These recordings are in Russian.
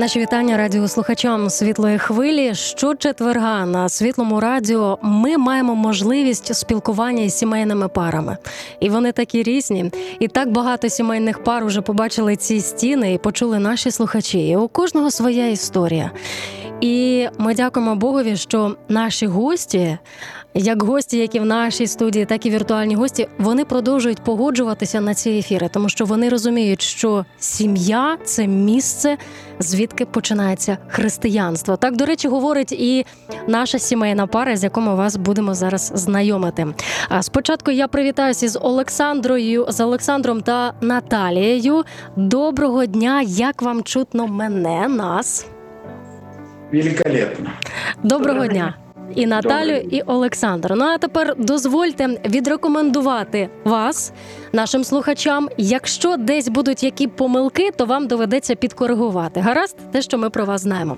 Наші вітання радіослухачам світлої хвилі. Щочетверга на світлому радіо ми маємо можливість спілкування із сімейними парами, і вони такі різні. І так багато сімейних пар уже побачили ці стіни і почули наші слухачі. І У кожного своя історія. І ми дякуємо Богові, що наші гості, як гості, які в нашій студії, так і віртуальні гості, вони продовжують погоджуватися на ці ефіри, тому що вони розуміють, що сім'я це місце, звідки починається християнство. Так, до речі, говорить і наша сімейна пара, з якою ми вас будемо зараз знайомити. А спочатку я привітаюся з Олександрою, з Олександром та Наталією. Доброго дня! Як вам чутно мене, нас? Великолепно. Доброго дня. І Наталю, і Олександр. Ну а тепер дозвольте відрекомендувати вас нашим слухачам. Якщо десь будуть які помилки, то вам доведеться підкоригувати. Гаразд, те, що ми про вас знаємо.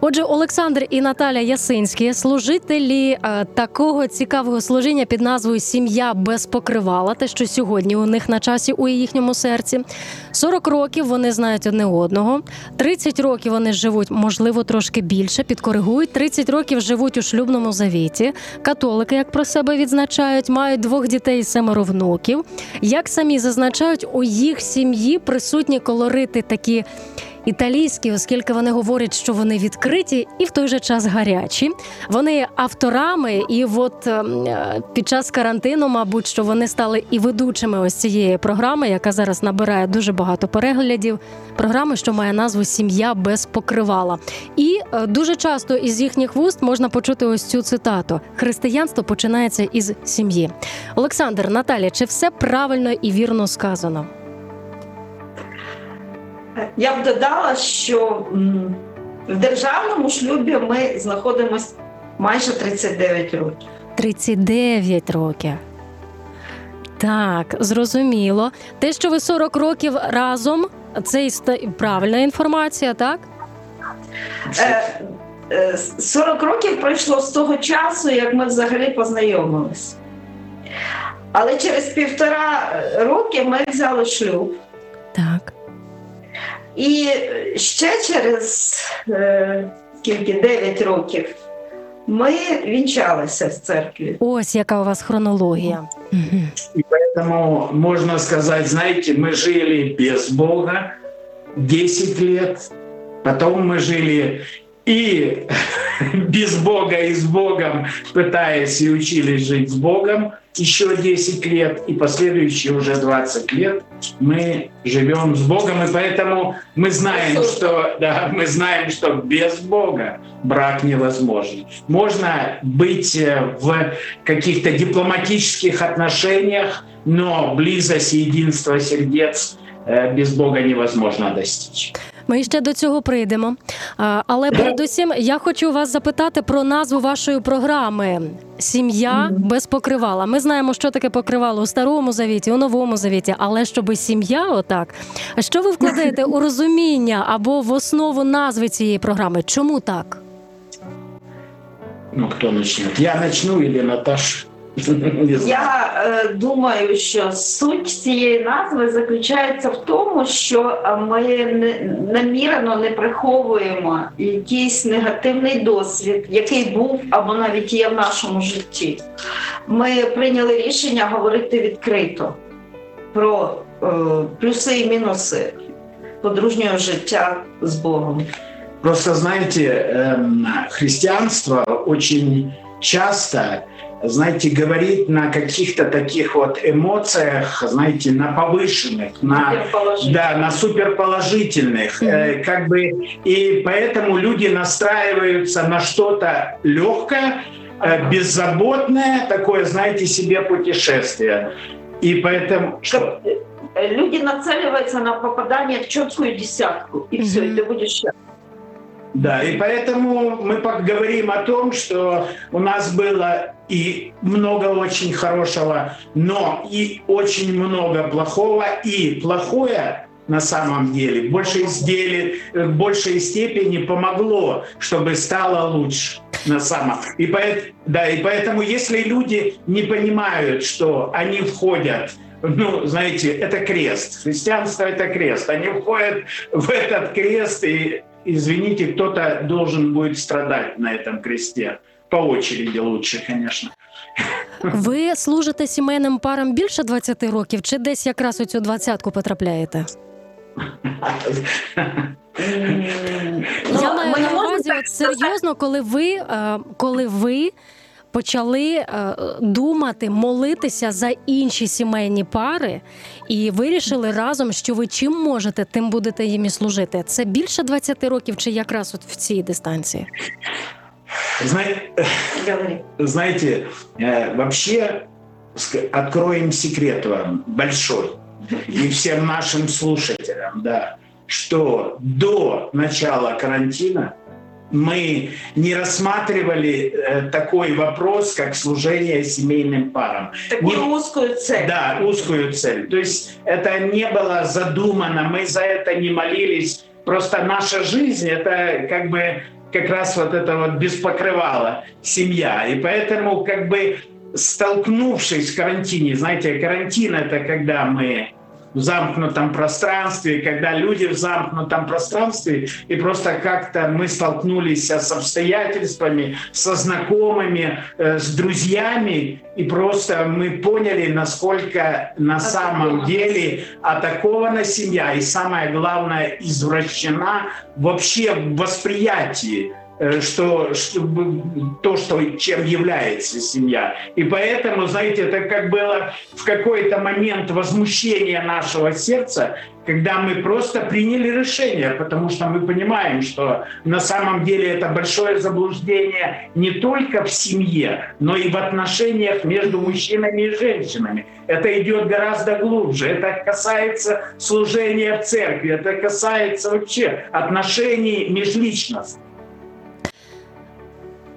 Отже, Олександр і Наталя Ясинські, служителі е, такого цікавого служіння під назвою Сім'я без покривала, те, що сьогодні у них на часі у їхньому серці. 40 років вони знають одне одного. 30 років вони живуть, можливо, трошки більше, підкоригують. 30 років живуть у шлюбному завіті. Католики, як про себе відзначають, мають двох дітей і семеро внуків. Як самі зазначають, у їх сім'ї присутні колорити такі. Італійські, оскільки вони говорять, що вони відкриті і в той же час гарячі. Вони авторами, і от е, під час карантину, мабуть, що вони стали і ведучими ось цієї програми, яка зараз набирає дуже багато переглядів. Програми, що має назву Сім'я без покривала. І е, дуже часто із їхніх вуст можна почути ось цю цитату: Християнство починається із сім'ї. Олександр, Наталя, чи все правильно і вірно сказано? Я б додала, що в державному шлюбі ми знаходимося майже 39 років. 39 років. Так, зрозуміло. Те, що ви 40 років разом, це іста- правильна інформація, так? Е, е, 40 років пройшло з того часу, як ми взагалі познайомились. Але через півтора роки ми взяли шлюб. Так. І ще через е, скільки 9 років ми вінчалися в церкві. Ось яка у вас хронологія. Мгм. И поэтому можно сказать, знаете, мы жили без Бога 10 лет, потом мы жили и без Бога, и с Богом, пытаясь и учились жить с Богом еще 10 лет, и последующие уже 20 лет мы живем с Богом, и поэтому мы знаем, что, да, мы знаем, что без Бога брак невозможен. Можно быть э, в каких-то дипломатических отношениях, но близость и единство сердец э, без Бога невозможно достичь. Ми ще до цього прийдемо. Але передусім я хочу вас запитати про назву вашої програми Сім'я без покривала. Ми знаємо, що таке покривало у старому завіті, у новому завіті, але щоб сім'я, отак. А що ви вкладаєте у розуміння або в основу назви цієї програми? Чому так? Ну, кто начнет? Я начну или Наташа? Я е, думаю, що суть цієї назви заключається в тому, що е, ми не, намірено не приховуємо якийсь негативний досвід, який був або навіть є в нашому житті. Ми прийняли рішення говорити відкрито про е, плюси і мінуси подружнього життя з Богом. Просто, знаете, эм, христианство очень часто знаете, говорит на каких-то таких вот эмоциях, знаете, на повышенных, на, да, на суперположительных, э, как бы, и поэтому люди настраиваются на что-то легкое, э, беззаботное, такое, знаете, себе путешествие. И поэтому... Что? Э, Люди нацеливаются на попадание в четкую десятку, и все, и ты будешь счастлив. Да, и поэтому мы поговорим о том, что у нас было и много очень хорошего, но и очень много плохого, и плохое на самом деле в большей, сделе, в большей степени помогло, чтобы стало лучше на самом. И, поэт- да, и поэтому, если люди не понимают, что они входят ну, знаете, это крест. Христианство – это крест. Они входят в этот крест, и, извините, кто-то должен будет страдать на этом кресте. По очереди лучше, конечно. Ви служите сімейним парам більше 20 років, чи десь якраз у цю двадцятку потрапляєте? Ну, Я маю на увазі, от серйозно, коли ви, е, коли ви почали е, думати, молитися за інші сімейні пари і вирішили разом, що ви чим можете, тим будете їм і служити. Це більше 20 років, чи якраз от в цій дистанції? Зна- Говори. Знаете, э, вообще откроем секрет вам большой и всем нашим слушателям, да, что до начала карантина мы не рассматривали э, такой вопрос, как служение семейным парам. Такую Не- узкую цель. Да, узкую цель. То есть это не было задумано, мы за это не молились. Просто наша жизнь это как бы как раз вот это вот беспокрывала семья. И поэтому как бы столкнувшись в карантине, знаете, карантин это когда мы в замкнутом пространстве, когда люди в замкнутом пространстве, и просто как-то мы столкнулись с обстоятельствами, со знакомыми, э, с друзьями, и просто мы поняли, насколько на самом деле атакована семья, и самое главное, извращена вообще в восприятии что, что б- то, что, чем является семья. И поэтому, знаете, это как было в какой-то момент возмущения нашего сердца, когда мы просто приняли решение, потому что мы понимаем, что на самом деле это большое заблуждение не только в семье, но и в отношениях между мужчинами и женщинами. Это идет гораздо глубже. Это касается служения в церкви, это касается вообще отношений межличностных.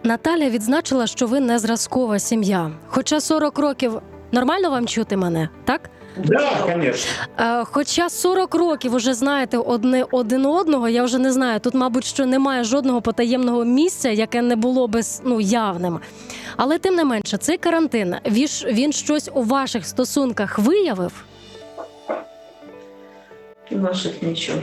Наталя відзначила, що ви не зразкова сім'я. Хоча 40 років нормально вам чути мене, так? Да, конечно. Е, Хоча 40 років уже знаєте одне один одного, я вже не знаю. Тут, мабуть, що немає жодного потаємного місця, яке не було би ну, явним. Але тим не менше, цей карантин він, він щось у ваших стосунках виявив. Наших ничего.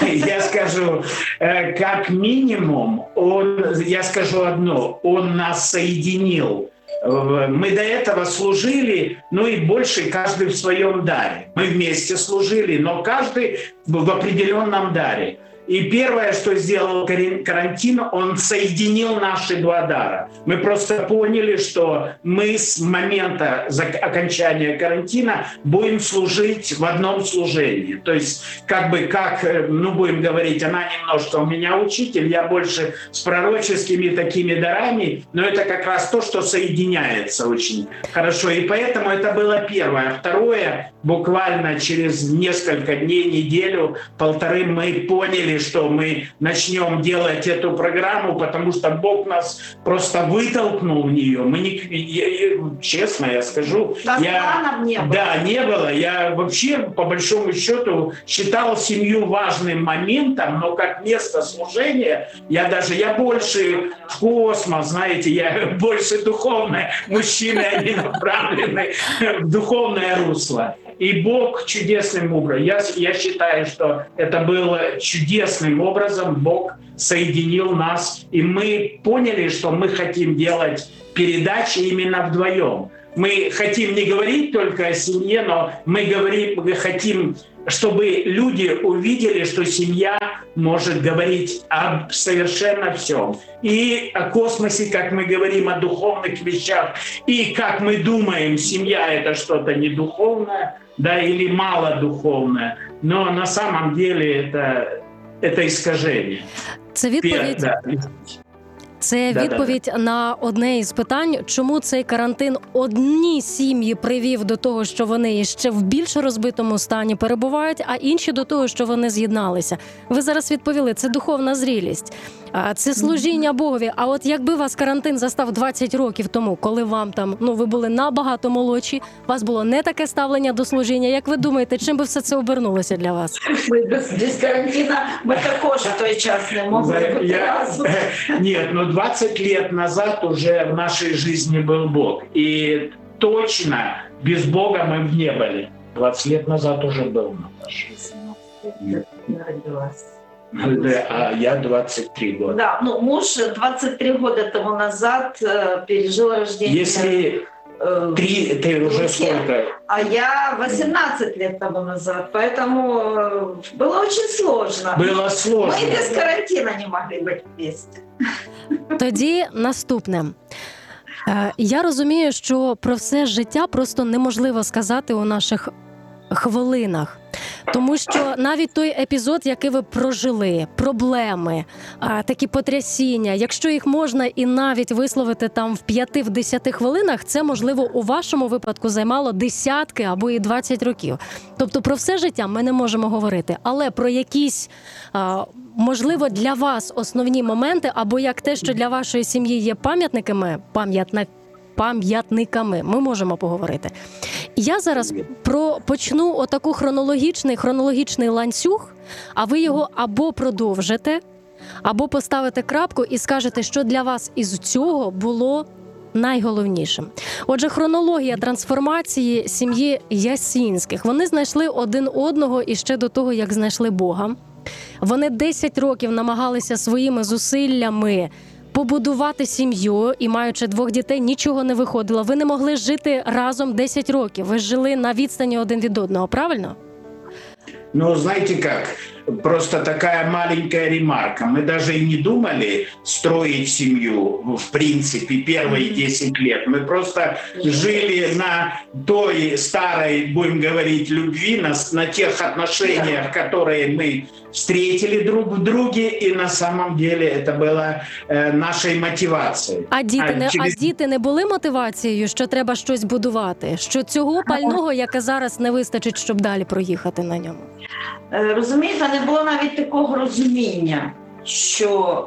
Я скажу, э, как минимум, он, я скажу одно, он нас соединил. Мы до этого служили, ну и больше каждый в своем даре. Мы вместе служили, но каждый в определенном даре. И первое, что сделал карантин, он соединил наши два дара. Мы просто поняли, что мы с момента окончания карантина будем служить в одном служении. То есть, как бы, как, э, ну, будем говорить, она немножко у меня учитель, я больше с пророческими такими дарами, но это как раз то, что соединяется очень хорошо. И поэтому это было первое. Второе, буквально через несколько дней, неделю, полторы мы поняли, что мы начнем делать эту программу, потому что Бог нас просто вытолкнул в нее. Мы не, я- я- честно я скажу, Там я, не было. да, не было. Я вообще, по большому счету, считал семью важным моментом, но как место служения, я даже, я больше в космос, знаете, я больше духовный. Мужчины, они направлены в духовное русло. И Бог чудесным образом, я, я считаю, что это было чудесным образом, Бог соединил нас, и мы поняли, что мы хотим делать передачи именно вдвоем. Мы хотим не говорить только о семье, но мы говорим, мы хотим чтобы люди увидели, что семья может говорить об совершенно всем. И о космосе, как мы говорим, о духовных вещах. И как мы думаем, семья это что-то не духовное, да, или мало духовное. Но на самом деле это, это искажение. Це відповідь. Пер- да. Це Да-да-да. відповідь на одне із питань, чому цей карантин одні сім'ї привів до того, що вони ще в більш розбитому стані перебувають, а інші до того, що вони з'єдналися. Ви зараз відповіли, це духовна зрілість, а це служіння Богові. А от якби вас карантин застав 20 років тому, коли вам там ну ви були набагато молодші, у вас було не таке ставлення до служіння. Як ви думаєте, чим би все це обернулося для вас? Ми без, карантина ми також в той час не могли За- бути я- разом. Нет, но 20 лет назад уже в нашей жизни был Бог. И точно без Бога мы бы не были. 20 лет назад уже был. Наташа. Я родилась. Да, а я 23 года. Да, ну муж 23 года тому назад э, пережил рождение. Если э, три, ты уже сколько? А я 18 лет тому назад, поэтому э, было очень сложно. Было Мы сложно. и без карантина не могли быть вместе. Тоді наступне. Е, Я розумію, що про все життя просто неможливо сказати у наших хвилинах. Тому що навіть той епізод, який ви прожили, проблеми, такі потрясіння, якщо їх можна і навіть висловити там в 5-10 хвилинах, це можливо у вашому випадку займало десятки або і 20 років. Тобто про все життя ми не можемо говорити, але про якісь а, можливо для вас основні моменти, або як те, що для вашої сім'ї є пам'ятниками, пам'ятна. Пам'ятниками ми можемо поговорити. Я зараз про почну отаку хронологічний хронологічний ланцюг, а ви його або продовжите, або поставите крапку і скажете, що для вас із цього було найголовнішим. Отже, хронологія трансформації сім'ї Ясінських. Вони знайшли один одного і ще до того, як знайшли Бога. Вони 10 років намагалися своїми зусиллями побудувати сім'ю і, маючи двох дітей, нічого не виходило. Ви не могли жити разом 10 років. Ви жили на відстані один від одного, правильно? Ну, знаєте как, просто такая маленькая ремарка. Мы даже и не думали строить семью, в принципе, первые 10 лет. Мы просто жили на той старой, будем говорить, любви, на, на тех отношениях, которые мы встретили друг в друге, и на самом деле это было э, нашей мотивацией. А діти А не через- а діти не були мотивацією, що треба щось будувати, що цього пального, яке зараз не вистачить, щоб далі проїхати на ньому. Е, Розумієте, не було навіть такого розуміння, що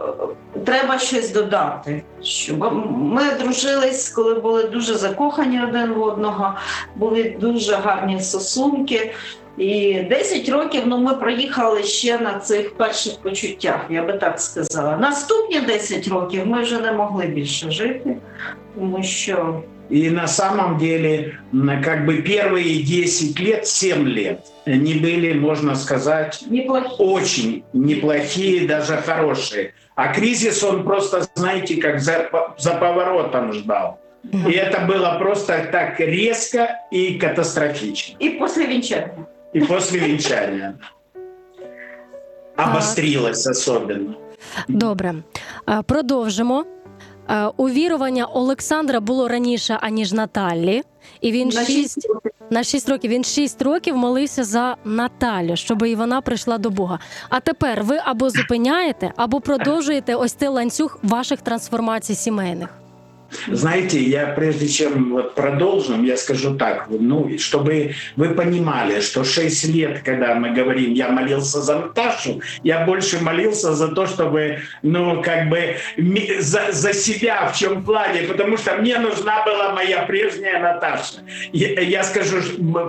е, треба щось додати. Що ми дружились, коли були дуже закохані один в одного, були дуже гарні стосунки. І 10 років ну, ми проїхали ще на цих перших почуттях, я би так сказала. Наступні 10 років ми вже не могли більше жити, тому що И на самом деле, м, как бы первые 10 лет, 7 лет, они были, можно сказать, неплохі. очень неплохие, даже хорошие. А кризис он просто, знаете, как за, за поворотом ждал. И это было просто так резко и катастрофично. І після вінчання. И после венчания. Обострилось особенно. Добре, Е, продовжимо. Е, Увірування Олександра було раніше аніж Наталі, і він На шість на 6 років. Він 6 років молився за Наталю, щоб і вона прийшла до Бога. А тепер ви або зупиняєте, або продовжуєте ось цей ланцюг ваших трансформацій сімейних. Знаете, я прежде чем вот продолжим, я скажу так, ну, чтобы вы понимали, что 6 лет, когда мы говорим, я молился за Наташу, я больше молился за то, чтобы, ну, как бы за, за себя в чем плане, потому что мне нужна была моя прежняя Наташа. Я, я скажу,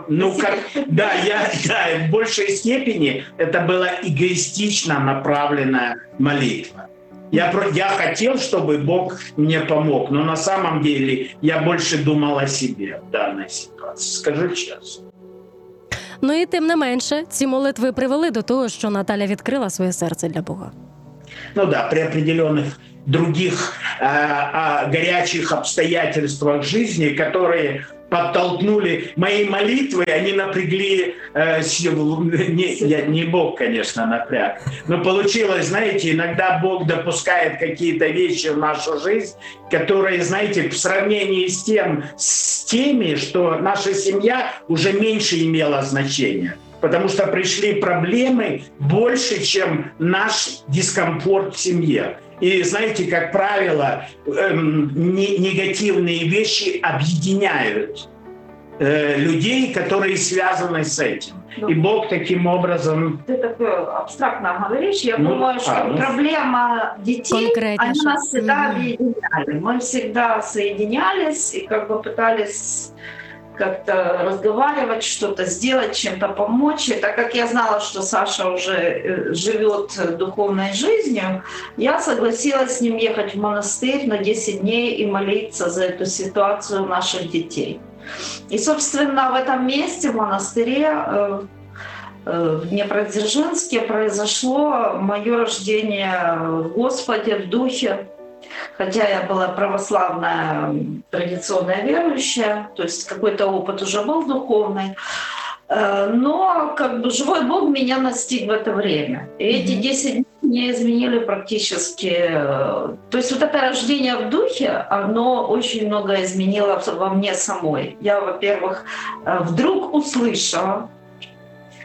ну, как, да, я, да, в большей степени это была эгоистично направленная молитва. Я, про- я хотел, чтобы Бог мне помог, но на самом деле я больше думал о себе в данной ситуации. Скажи честно. Ну і тим не менше, ці молитви привели до того, що Наталя відкрила своє серце для Бога. Ну да, при определенных других э, а, горячих обстоятельствах жизни, которые подтолкнули мои молитвы, они напрягли, э, с- не, я, не Бог, конечно, напряг, но получилось, знаете, иногда Бог допускает какие-то вещи в нашу жизнь, которые, знаете, в сравнении с тем, с теми, что наша семья уже меньше имела значения. Потому что пришли проблемы больше, чем наш дискомфорт в семье. И знаете, как правило, эм, не- негативные вещи объединяют э, людей, которые связаны с этим. И Бог таким образом Ты такое абстрактно говоришь. Я Ну, думаю, что а, ну. проблема детей, они что- нас всегда объединяли. Мы всегда соединялись и как бы пытались как-то разговаривать, что-то сделать, чем-то помочь. И так как я знала, что Саша уже э, живет духовной жизнью, я согласилась с ним ехать в монастырь на 10 дней и молиться за эту ситуацию наших детей. И, собственно, в этом месте, в монастыре, э, э, в Днепродзержинске произошло мое рождение в Господе, в Духе. Хотя я была православная, традиционная верующая, то есть какой-то опыт уже был духовный. Э, Но как бы живой Бог меня настиг в это время. И эти 10 дней мне изменили практически... э, То есть вот это рождение в духе, оно очень много изменило во мне самой. Я, во-первых, э, вдруг услышала,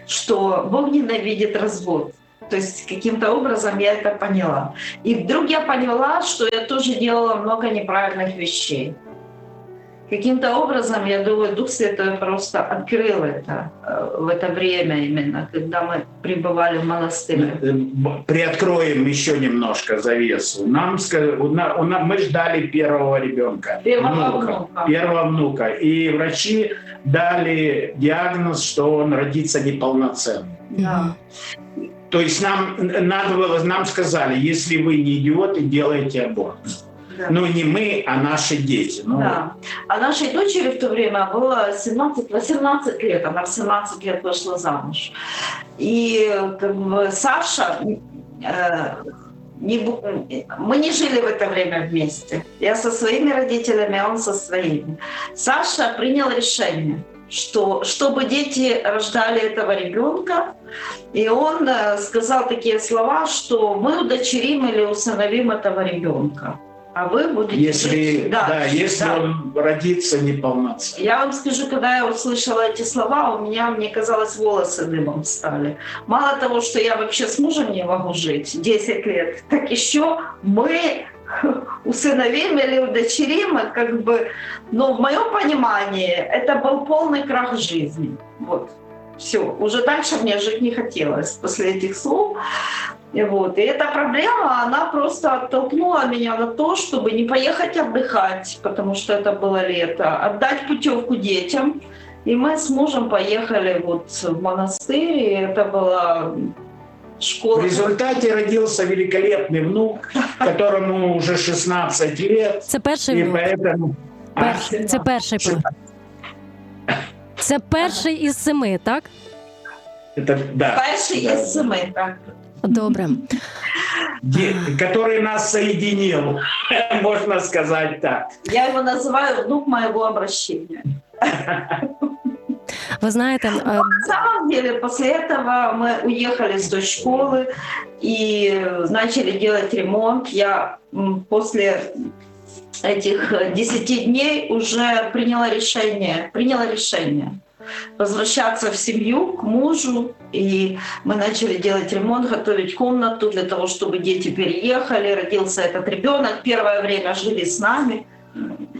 что Бог ненавидит развод. То есть каким-то образом я это поняла. И вдруг я поняла, что я тоже делала много неправильных вещей. Каким-то образом, я думаю, Дух Святой просто открыл это э, в это время именно, когда мы пребывали в монастыре. э, приоткроем еще немножко завесу. Нам, ска- у на- у на- мы ждали первого ребенка, Первого внука. первого внука, и врачи дали диагноз, что он родится неполноценным. Да. То есть нам надо было, нам сказали, если вы не идиоты, делайте аборт. Да. Ну не мы, а наши дети. Ну, Да. А нашей дочери в то время было 17-18 лет, она в 17 лет вышла замуж. И как бы Саша, э, не, мы не жили в это время вместе. Я со своими родителями, а он со своими. Саша принял решение, что чтобы дети рождали этого ребенка, и он э, сказал такие слова, что мы удочерим или усыновим этого ребенка. А вы будете... если, жить- да, если да. он родится неполноценным. Я вам скажу, когда я услышала эти слова, у меня, мне казалось, волосы дымом стали. Мало того, что я вообще с мужем не могу жить 10 лет, так еще мы усыновим или удочерим, как бы, но в моем понимании это был полный крах жизни. Вот. Все, уже дальше мне жить не хотелось после этих слов. И Вот. И эта проблема, она просто оттолкнула меня на то, чтобы не поехать отдыхать, потому что это было лето, отдать путевку детям. И мы с мужем поехали вот в монастырь, и это была школа. В результате родился великолепный внук, которому уже 16 лет. Це перший И внук. поэтому... А, Перший. Це перший внук. Це перший із семи, так? это, да. Перший Да, із семи, так. Добре. Который нас соединил, можно сказать так. Я его называю внук моего обращения. Ви знаєте, е, На самом деле, после этого мы уехали с дочь-школы и начали делать ремонт. Я после этих э, 10 дней уже приняла решение, приняла решение возвращаться в семью, к мужу. И мы начали делать ремонт, готовить комнату для того, чтобы дети переехали. Родился этот ребенок. Первое время жили с нами.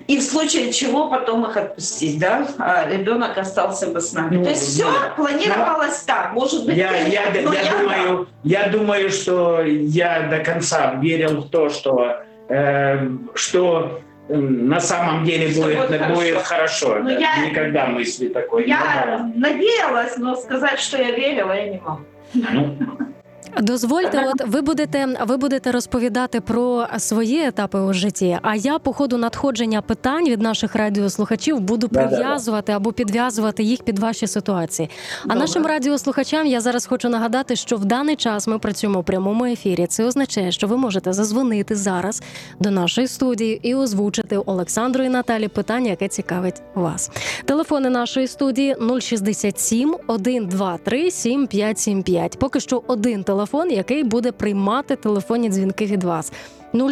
И в случае чего потом их отпустить, да? А ребенок остался бы с нами. Ну, То есть все ну, планировалось так. Может быть, Я, я, но я, думаю, я думаю, что я до конца верил в то, что, э, что э, на самом деле Всё будет, будет будет хорошо. хорошо. Но да. я- Никогда мысли такой не Я надеялась, но сказать, что я верила, я не могу. Ну, Дозвольте, от ви будете ви будете розповідати про свої етапи у житті. А я по ходу надходження питань від наших радіослухачів буду прив'язувати або підв'язувати їх під ваші ситуації. А нашим радіослухачам я зараз хочу нагадати, що в даний час ми працюємо у прямому ефірі. Це означає, що ви можете зазвонити зараз до нашої студії і озвучити Олександру і Наталі питання, яке цікавить вас. Телефони нашої студії 067 123 7575. Поки що один телефон, який буде приймати телефонні дзвінки від вас.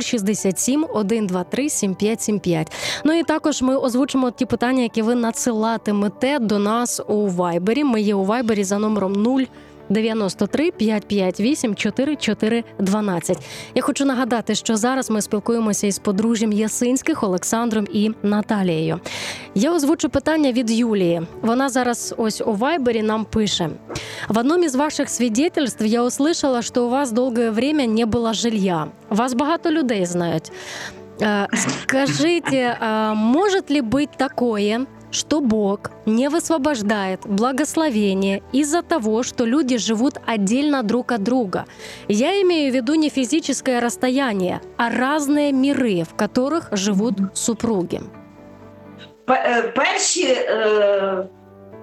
067 123 7575. Ну і також ми озвучимо ті питання, які ви надсилатимете до нас у Вайбері. Ми є у Вайбері за номером 0 93 558 4412. Я хочу нагадати, що зараз ми спілкуємося із подружжям Ясинських Олександром і Наталією. Я озвучу питання від Юлії. Вона зараз ось у Вайбері нам пише: в одном из ваших свидетельств я услышала, что у вас долгое время не было жилья. Вас багато людей знають. Э, Скажите, а может ли быть такое, что Бог не высвобождает благословение из-за того, что люди живут отдельно друг от друга? Я имею в виду не физическое расстояние, а разные миры, в которых живут супруги. Пе- е, Перші е,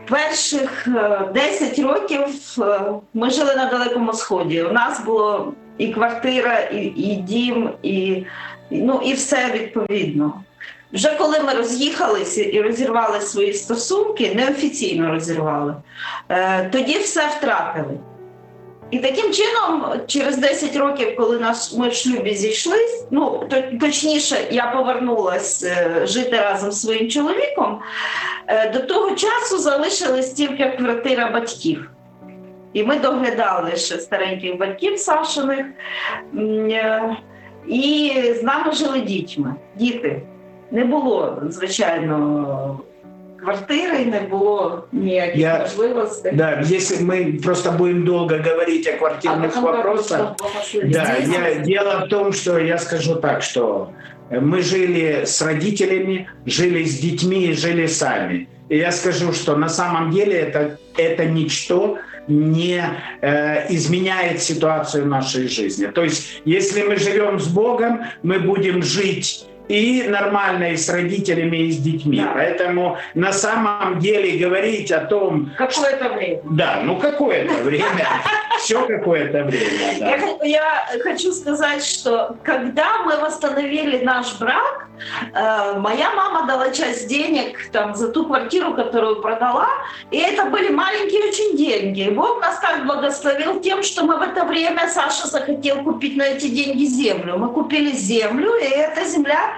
перших е, 10 років е, ми жили на Далекому Сході. У нас було і квартира, і, і дім, і, ну, і все відповідно. Вже коли ми роз'їхалися і розірвали свої стосунки, неофіційно розірвали, е, тоді все втратили. І таким чином, через 10 років, коли наш, ми в шлюбі зійшлись, ну точніше, я повернулась е, жити разом з своїм чоловіком, е, до того часу залишилась тільки квартира батьків. І ми доглядали ще стареньких батьків Сашиних, і з нами жили дітьми, діти. Не було, звичайно, квартири, не було ніяких Я- можливостей. Да, если мы просто будем долго говорить о квартирных потом вопросах. Да, я, дело в том, что я скажу так, что мы жили с родителями, жили с детьми, жили сами. И я скажу, что на самом деле это, это ничто не э, изменяет ситуацию в нашей жизни. То есть, если мы живем с Богом, мы будем жить и нормально и с родителями, и с детьми. Да. Поэтому на самом деле говорить о том, Какое-то время. да, ну какое-то время, все какое-то время, да. Я, я хочу сказать, что когда мы восстановили наш брак, э, моя мама дала часть денег там, за ту квартиру, которую продала, и это были маленькие очень деньги. И Бог нас так благословил тем, что мы в это время, Саша захотел купить на эти деньги землю. Мы купили землю, и эта земля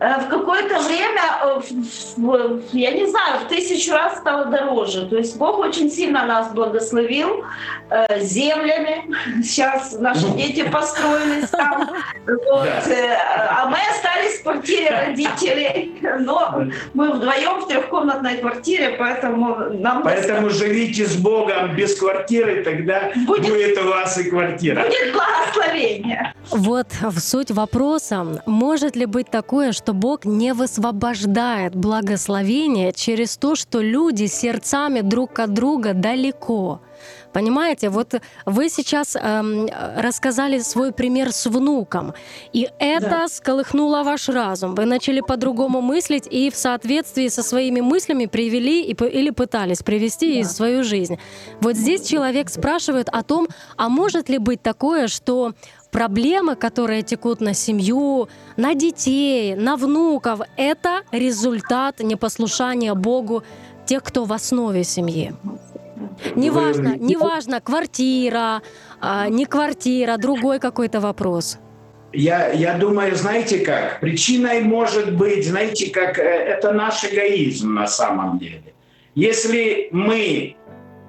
в какое-то время, э, в- в- я не знаю, в тысячу раз стала дороже. То есть Бог очень сильно нас благословил э, землями. Сейчас наши дети построились там. Вот, э, а мы остались в квартире родителей. Но мы вдвоем в трехкомнатной квартире, поэтому нам Поэтому живите с Богом без квартиры, тогда Будет- будет, у вас и квартира. будет благословение. Вот в суть вопроса. Может ли быть такое, что Бог не высвобождает благословение через то, что люди сердцами друг от друга далеко? Понимаете, вот вы сейчас эм, рассказали свой пример с внуком, и это Да. сколыхнуло ваш разум. Вы начали по-другому мыслить и в соответствии со своими мыслями привели и, или пытались привести в свою жизнь. Вот здесь человек спрашивает о том, а может ли быть такое, что проблемы, которые текут на семью, на детей, на внуков, это результат непослушания Богу тех, кто в основе семьи. Неважно, неважно, квартира, а, не квартира, другой какой-то вопрос. Я, я думаю, знаете как, причиной может быть, знаете, как э, это наш эгоизм на самом деле. Если мы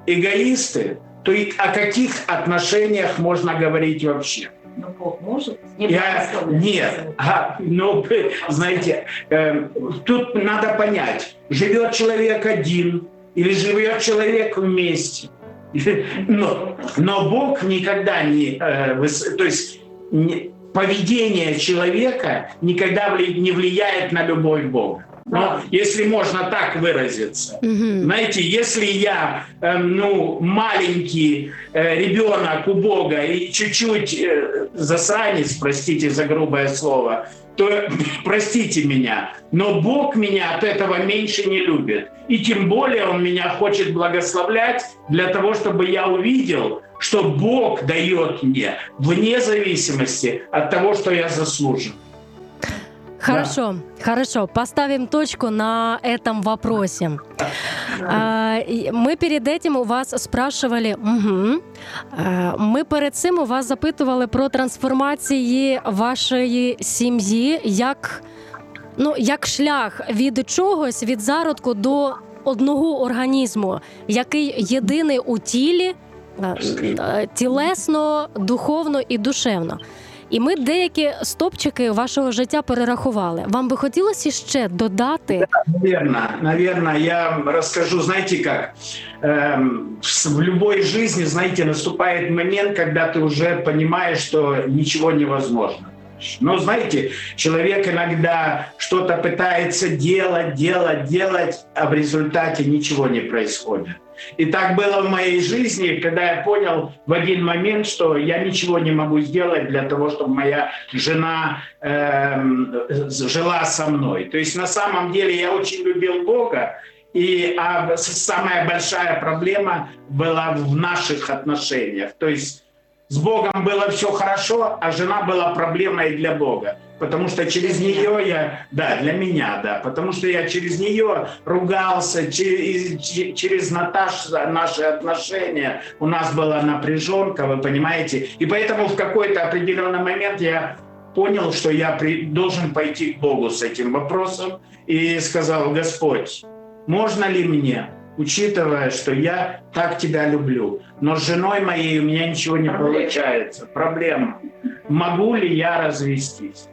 эгоисты, то и о каких отношениях можно говорить вообще? Ну, Бог может. Не Я, нет, а, ну, знаете, э, тут надо понять, живет человек один или живет человек вместе. Но, но Бог никогда не, э, выс- то есть не- поведение человека никогда вли- не влияет на любовь Бога. Но если можно так выразиться. Мгм. Знаете, если я, э, ну, маленький э, ребенок у Бога и чуть-чуть э, засранец, простите за грубое слово, то простите меня, но Бог меня от этого меньше не любит. И тем более Он меня хочет благословлять для того, чтобы я увидел, что Бог дает мне вне зависимости от того, что я заслужен. Хорошо, хорошо. Поставим точку на этом вопросе. А, и Мы перед этим у вас спрашивали, угу. ми перед цим у вас запитували про трансформації вашої сім'ї, як, ну, як шлях від чогось, від зародку до одного організму, який єдиний у тілі, е, е, тілесно, духовно і душевно. І ми деякі стопчики вашого життя перерахували. Вам би хотілося ще додати Наверное, наверное, я вам расскажу, знаете как, эм, в в любой жизни, знаете, наступает момент, когда ты уже понимаешь, что ничего невозможно. Но знаете, человек иногда что-то пытается делать, делать, делать, а в результате ничего не происходит. И так было в моей жизни, когда я понял в один момент, что я ничего не могу сделать для того, чтобы моя жена эм, жила со мной. То есть на самом деле я очень любил Бога, и а самая большая проблема была в наших отношениях. То есть с Богом было все хорошо, а жена была проблемой для Бога. Потому что через нее я, да, для меня, да, потому что я через нее ругался, через, через Наташу наши отношения, у нас была напряженка, вы понимаете, и поэтому в какой-то определенный момент я понял, что я при- должен пойти к Богу с этим вопросом и сказал, Господь, можно ли мне, учитывая, что я так тебя люблю, но с женой моей у меня ничего не получается, проблема, могу ли я развестись?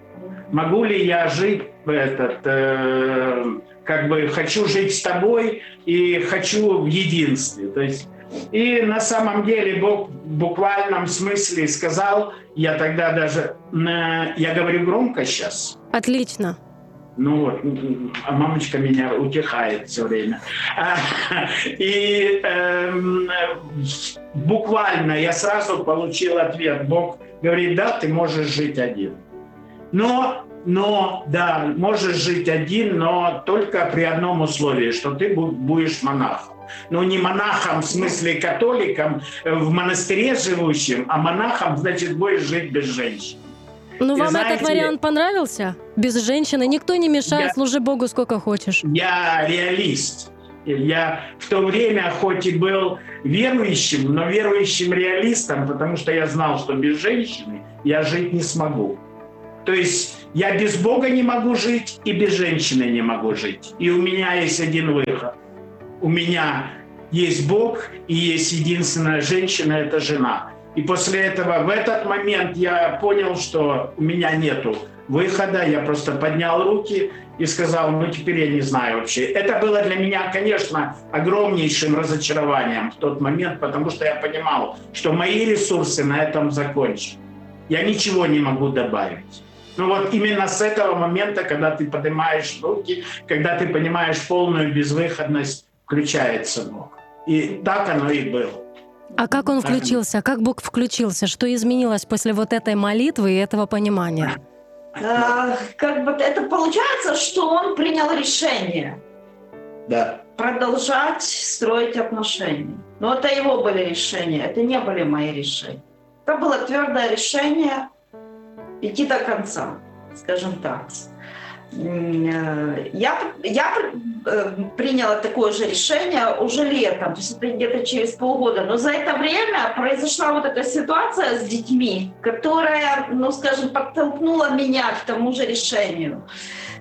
Могу ли я жить этот, э, как бы хочу жить с тобой и хочу в единстве? То есть и на самом деле Бог в буквальном смысле сказал, я тогда даже, э, я говорю громко сейчас, отлично. ну вот, а мамочка меня утешает все время. А, И эм, буквально я сразу получил ответ. Бог говорит, да, ты можешь жить один. Но, но, да, можешь жить один, но только при одном условии, что ты бу- будешь монахом. Ну, не монахом в смысле католиком э, в монастыре живущим, а монахом, значит, будешь жить без женщин. Ну, вам знаете- этот вариант понравился? Без женщины никто не мешает, Я- служи Богу сколько хочешь. Я реалист. Я в то время хоть и был верующим, но верующим реалистом, потому что я знал, что без женщины я жить не смогу. То есть я без Бога не могу жить и без женщины не могу жить. И у меня есть один выход. У меня есть Бог и есть единственная женщина, это жена. И после этого в этот момент я понял, что у меня нету выхода. Я просто поднял руки и сказал, ну теперь я не знаю вообще. Это было для меня, конечно, огромнейшим разочарованием в тот момент, потому что я понимал, что мои ресурсы на этом закончены. Я ничего не могу добавить. Ну вот именно с этого момента, когда ты поднимаешь руки, когда ты понимаешь полную безвыходность, включается Бог. И так оно и было. А как он включился? Как Бог включился? Что изменилось после вот этой молитвы и этого понимания? Э, Как бы это получается, что он принял решение Да. продолжать строить отношения. Но это его были решения, это не были мои решения. Это было твердое решение идти до конца, скажем так. Э, Я, я э, приняла такое же решение уже летом, то есть это где-то через полгода. Но за это время произошла вот эта ситуация с детьми, которая, ну, скажем, подтолкнула меня к тому же решению.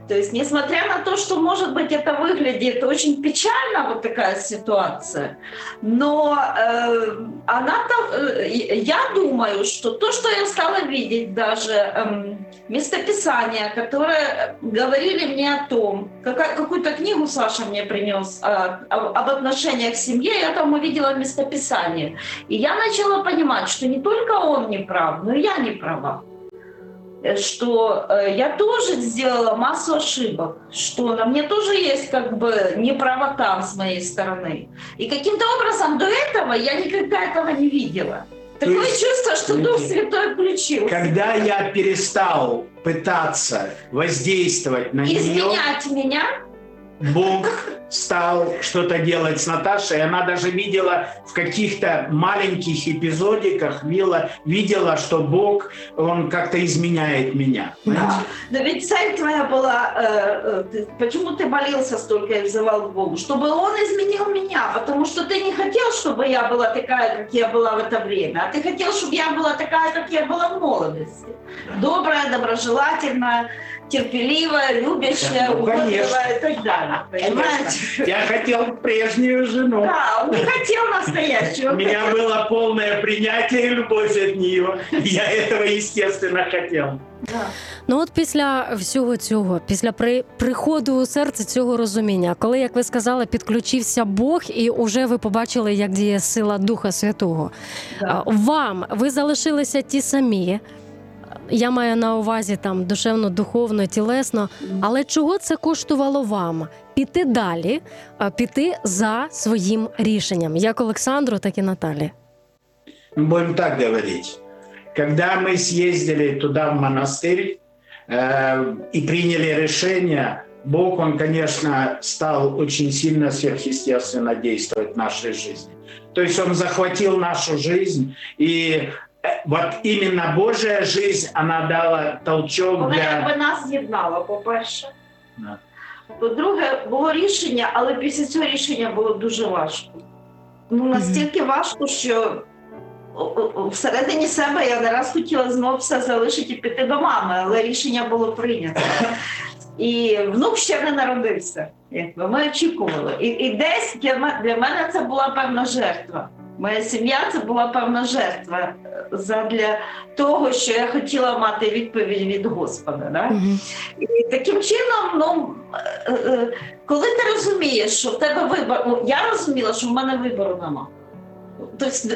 То есть, несмотря на то, что, может быть, это выглядит очень печально, вот такая ситуация, но э, она-то, э, я думаю, что то, что я стала видеть даже эм, местописания, которые говорили мне о том, какую-то книгу Саша мне принес а, об отношениях в семье, я там увидела местописание. И я начала понимать, что не только он не прав, но и я не права. э, что э, я тоже сделала массу ошибок, что на мне тоже есть как бы неправота с моей стороны. И каким-то образом до этого я никогда этого не видела. Такое есть, чувство, что Дух Святой включился. Когда я перестал пытаться воздействовать на нее, Изменять меня, Бог стал что-то делать с Наташей. Она даже видела в каких-то маленьких эпизодиках, видела, видела что Бог, Он как-то изменяет меня. Да. Но ведь цель твоя была, э, э, почему ты молился столько и взывал к Богу? Чтобы Он изменил меня, потому что ты не хотел, чтобы я была такая, как я была в это время, а ты хотел, чтобы я была такая, как я была в молодости. Добрая, доброжелательная, терпеливая, любящая, Ну, конечно. угодливая и так далее. Понимаете? Я хотел прежнюю жену. Да, он не хотел настоящего. У меня было полное принятие и любовь от нее. Я этого, естественно, хотел. Да. Ну от після всього цього, після при, приходу у серце цього розуміння, коли, як ви сказали, підключився Бог, і вже ви побачили, як діє сила Духа Святого. Да. Вам ви залишилися ті самі. Я маю на увазі там душевно, духовно, тілесно. Але чого це коштувало вам? Піти далі, а, піти за своїм рішенням, як Олександру, так і Наталі. Будем так говорить. Когда мы съездили туда, в монастырь, э, и приняли решение, Бог, Он, конечно, стал очень сильно сверхъестественно действовать в нашей жизни. То есть Он захватил нашу жизнь, и э, вот именно Божья жизнь, она дала толчок Вона для... якби нас з'єднала, по-перше. Да. По-друге, було рішення, але після цього рішення було дуже важко. Ну, настільки важко, що всередині себе я не раз хотіла знову все залишити і піти до мами, але рішення було прийнято. І внук ще не народився. Якби ми очікували. І, і десь для для мене це була певна жертва. Моя сім'я це була певна жертва е, задля того, що я хотіла мати відповідь від Господа. Да? І таким чином, ну е, е, коли ти розумієш, що в тебе вибор, ну, я розуміла, що в мене вибору нема. Тобто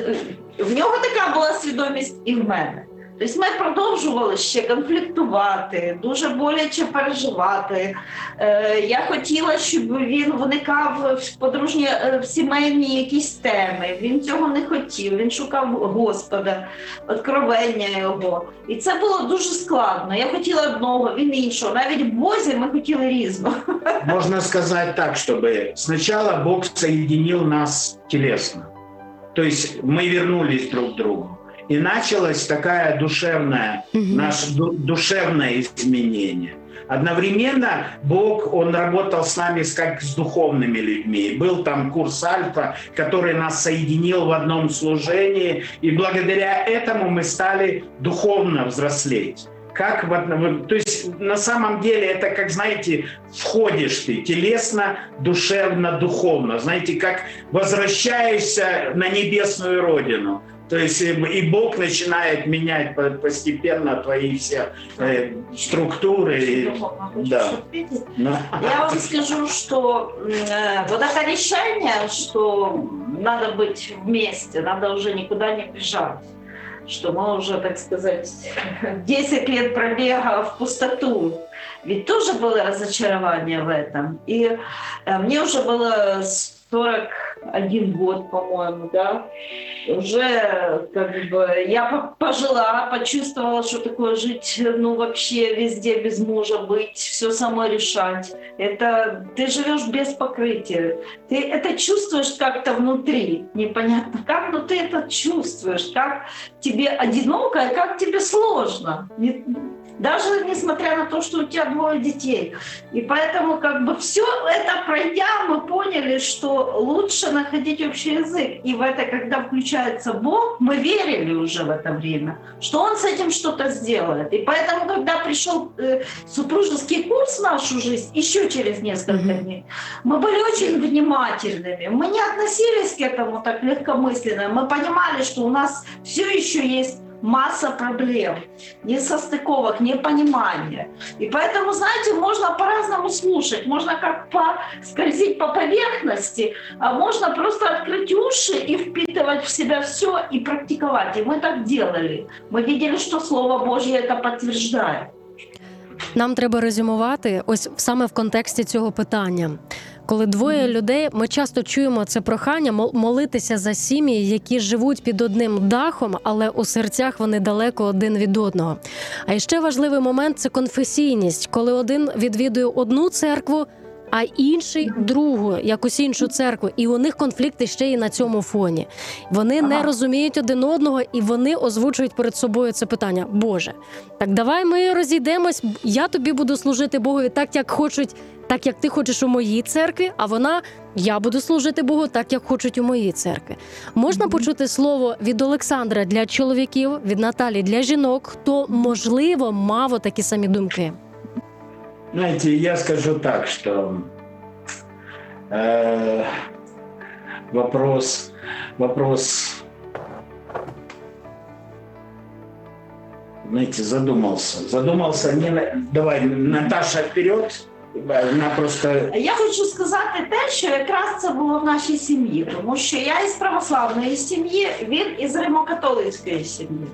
в нього така була свідомість і в мене. Тобто ми продовжували ще конфліктувати, дуже боляче переживати. Е, я хотіла, щоб він вникав в подружні е, в сімейні якісь теми. Він цього не хотів. Він шукав Господа, откровення його. І це було дуже складно. Я хотіла одного, він іншого. Навіть Бозі ми хотіли різного. Можно сказать так, чтобы сначала Бог соединил нас телесно. То есть мы вернулись друг к другу. И началась такая душевная, наше ду- душевное изменение. Одновременно Бог, Он работал с нами как с духовными людьми. Был там курс Альфа, который нас соединил в одном служении. И благодаря этому мы стали духовно взрослеть. Как в одно- то есть на самом деле это, как знаете, входишь ты телесно, душевно, духовно. Знаете, как возвращаешься на небесную родину. То есть и и Бог начинает менять по- постепенно твои все э, структуры. и- Да. Я вам скажу, что э, вот это решение, что надо быть вместе, надо уже никуда не бежать, что мы уже, так сказать, 10 лет пробега в пустоту. Ведь тоже было разочарование в этом. И э, мне уже было 41 год, по-моему, да. Уже как бы я по- пожила, почувствовала, что такое жить, ну вообще везде без мужа быть, все самой решать. Это ты живешь без покрытия. Ты это чувствуешь как-то внутри. Непонятно как, но ты это чувствуешь. Как тебе одиноко и как тебе сложно. Даже несмотря на то, что у тебя двое детей. И поэтому как бы все это пройдя, мы поняли, что лучше находить общий язык. И в это, когда включается Бог, мы верили уже в это время, что Он с этим что-то сделает. И поэтому, когда пришел э, супружеский курс в нашу жизнь, еще через несколько Мгм. дней, мы были очень внимательными. Мы не относились к этому так легкомысленно. Мы понимали, что у нас все еще есть масса проблем, несостыковок, непонимания. И поэтому, знаете, можно по-разному слушать. Можно как скользить по поверхности, а можно просто открыть уши и впитывать в себя все и практиковать. И мы так делали. Мы видели, что Слово Божье это подтверждает. Нам треба резюмувати ось саме в контексті цього питання. Коли двоє людей, ми часто чуємо це прохання мол- молитися за сім'ї, які живуть під одним дахом, але у серцях вони далеко один від одного. А ще важливий момент це конфесійність, коли один відвідує одну церкву, а інший другу, якусь іншу церкву, і у них конфлікти ще й на цьому фоні. Вони не розуміють один одного, і вони озвучують перед собою це питання. Боже, так давай ми розійдемось. Я тобі буду служити Богові так, як хочуть, так як ти хочеш у моїй церкві. А вона я буду служити Богу так, як хочуть у моїй церкві. Можна почути слово від Олександра для чоловіків, від Наталі для жінок, хто можливо мав такі самі думки. Знаете, я скажу так, что э, вопрос, вопрос, знаете, задумался. Задумался, не на- давай, Наташа, вперед. Она просто Я хочу сказати те, що якраз це було в нашій сім'ї, тому що я із православної сім'ї, він із римокатолицької сім'ї.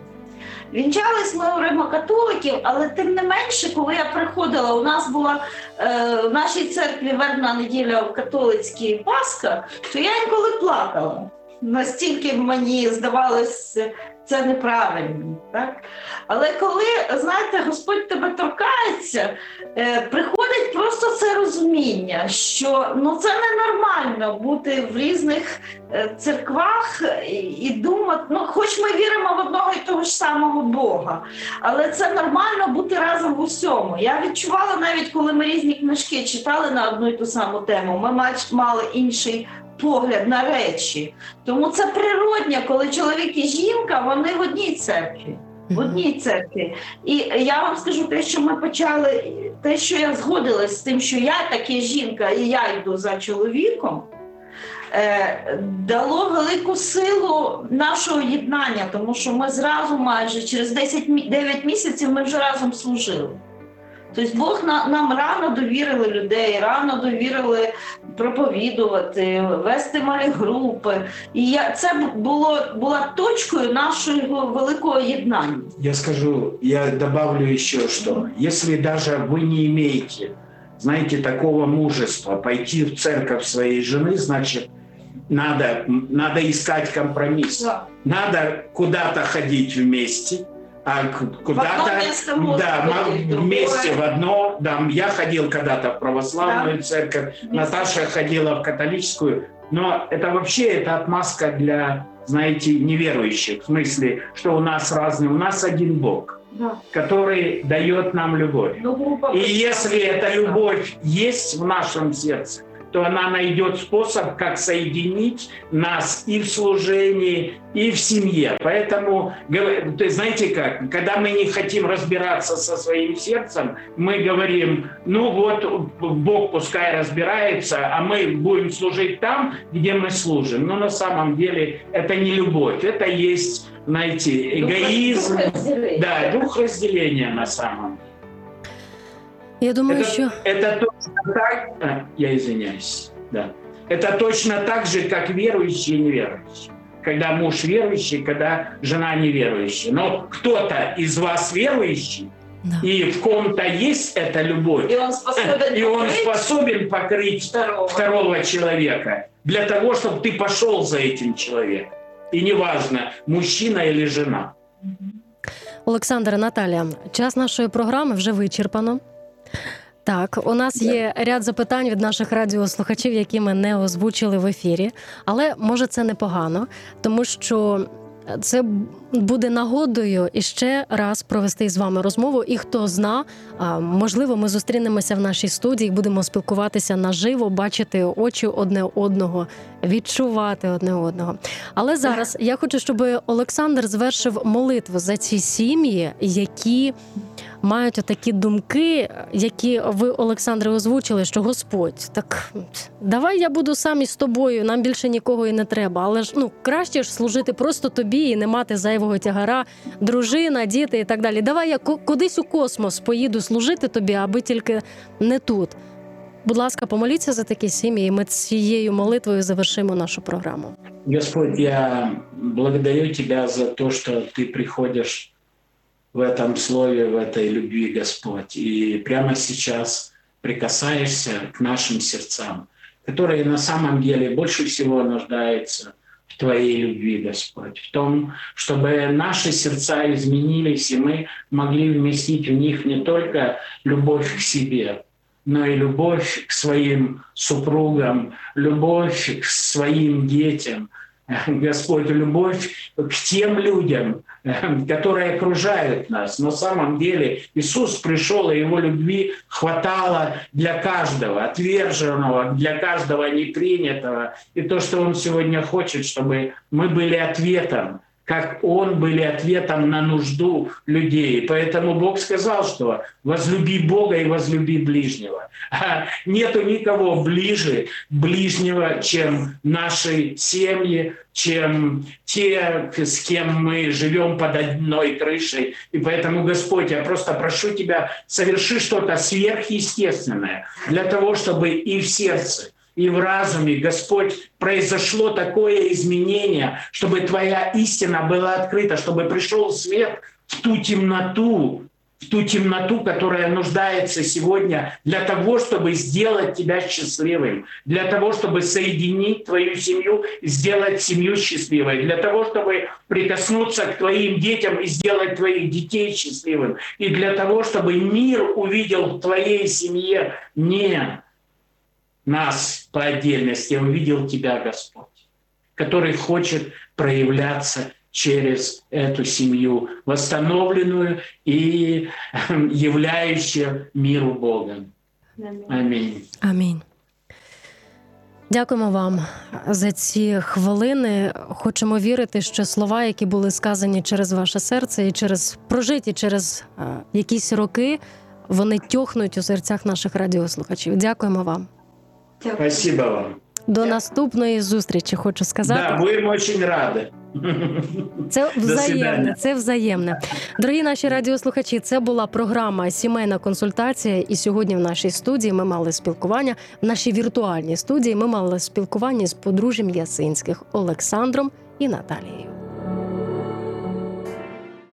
Вінчались ми у римокатоликів, але тим не менше, коли я приходила, у нас була е, в нашій церкві вербна неділя в католицькій Пасха, то я інколи плакала. Настільки мені здавалося це неправильно. Так? Але коли, знаєте, Господь тебе торкається, е, приходить просто це розуміння, що ну це ненормально бути в різних е, церквах і, і думати, ну хоч ми віримо в одного і того ж самого Бога, але це нормально бути разом в усьому. Я відчувала навіть, коли ми різні книжки читали на одну і ту саму тему, ми мали інший погляд на речі. Тому це природньо, коли чоловік і жінка вони в одній церкві. В одній церкві. І я вам скажу те, що ми почали, те, що я згодилась з тим, що я таки жінка, і я йду за чоловіком, е, дало велику силу нашого єднання, тому що ми зразу майже через 10, мі- 9 місяців ми вже разом служили. Тобто Бог на, нам рано довірили людей, рано довірили проповідувати, вести малі групи. І я, це було, була точкою нашого великого єднання. Я скажу, я добавлю еще что. Если даже вы не имеете, знаете, такого мужества пойти в церковь своей жены, значит, надо, надо искать компромисс. Да. Надо куда-то ходить вместе, а куда-то... Да, вместе в одно. Да, я ходил когда-то в православную церковь, Наташа ходила в католическую. Но это вообще это отмазка для, знаете, неверующих. В смысле, что у нас разные. У нас один Бог, Да. который дает нам любовь. Ну, И если эта любовь есть в нашем сердце, то она найдет способ, как соединить нас и в служении, и в семье. Поэтому, знаете как, когда мы не хотим разбираться со своим сердцем, мы говорим, ну вот Бог пускай разбирается, а мы будем служить там, где мы служим. Но на самом деле это не любовь, это есть, знаете, эгоизм, дух разделения. да, дух разделения на самом деле. Я думаю, Это, що это точно так, а, я извиняюсь, да. Это точно так же, как верующие и неверующие. Когда муж верующий, когда жена неверующая. Но кто-то из вас верующий, Да. и в ком-то есть эта любовь, И он способен и он покрыть способен покрыть второго. второго человека для того, чтобы ты пошел за этим человеком. И неважно, мужчина или жена. Олександр, Наталія, час нашої програми вже вичерпано. Так, у нас є ряд запитань від наших радіослухачів, які ми не озвучили в ефірі. Але може це непогано, тому що це буде нагодою і ще раз провести з вами розмову. І хто зна, можливо, ми зустрінемося в нашій студії, будемо спілкуватися наживо, бачити очі одне одного, відчувати одне одного. Але зараз я хочу, щоб Олександр звершив молитву за ці сім'ї, які мають отакі думки, які ви, Олександре, озвучили, що Господь, так давай я буду сам із тобою, нам більше нікого і не треба. Але ж ну краще ж служити просто тобі і не мати зайвого тягара, дружина, діти і так далі. Давай я ку- кудись у космос поїду служити тобі, аби тільки не тут. Будь ласка, помоліться за такі сім'ї, і ми цією молитвою завершимо нашу програму. Господь, я благодарю Тебя за то, что Ты приходишь в этом слове, в этой любви, Господь, и прямо сейчас прикасаешься к нашим сердцам, которые на самом деле больше всего нуждаются в Твоей любви, Господь, в том, чтобы наши сердца изменились, и мы могли вместить в них не только любовь к себе, но и любовь к своим супругам, любовь к своим детям, Господь, любовь к тем людям, которые окружают нас. На самом деле Иисус пришел, и Его любви хватало для каждого, отверженного, для каждого непринятого. И то, что Он сегодня хочет, чтобы мы были ответом, как Он были ответом на нужду людей. Поэтому Бог сказал, что возлюби Бога и возлюби ближнего. А Нету никого ближе ближнего, чем наши семьи, чем те, с кем мы живем под одной крышей. И поэтому, Господь, я просто прошу Тебя, соверши что-то сверхъестественное для того, чтобы и в сердце, и в разуме, Господь, произошло такое изменение, чтобы Твоя истина была открыта, чтобы пришел свет в ту темноту, в ту темноту, которая нуждается сегодня для того, чтобы сделать тебя счастливым, для того, чтобы соединить твою семью, сделать семью счастливой, для того, чтобы прикоснуться к твоим детям и сделать твоих детей счастливым, и для того, чтобы мир увидел в твоей семье не нас по отдельности, а увидел тебя, Господь, который хочет проявляться через эту семью, восстановленную и являющую миру Богом. Аминь. Амінь. Дякуємо вам за ці хвилини. Хочемо вірити, що слова, які були сказані через ваше серце і через прожиті через е, якісь роки, вони тьохнуть у серцях наших радіослухачів. Дякуємо вам. Спасибо вам. До наступної зустрічі хочу сказати. Да, будем очень рады. Це взаємне, це взаємне. Дорогі наші радіослухачі, це була програма Сімейна консультація. І сьогодні в нашій студії ми мали спілкування. В нашій віртуальній студії ми мали спілкування з подружжям Ясинських Олександром і Наталією.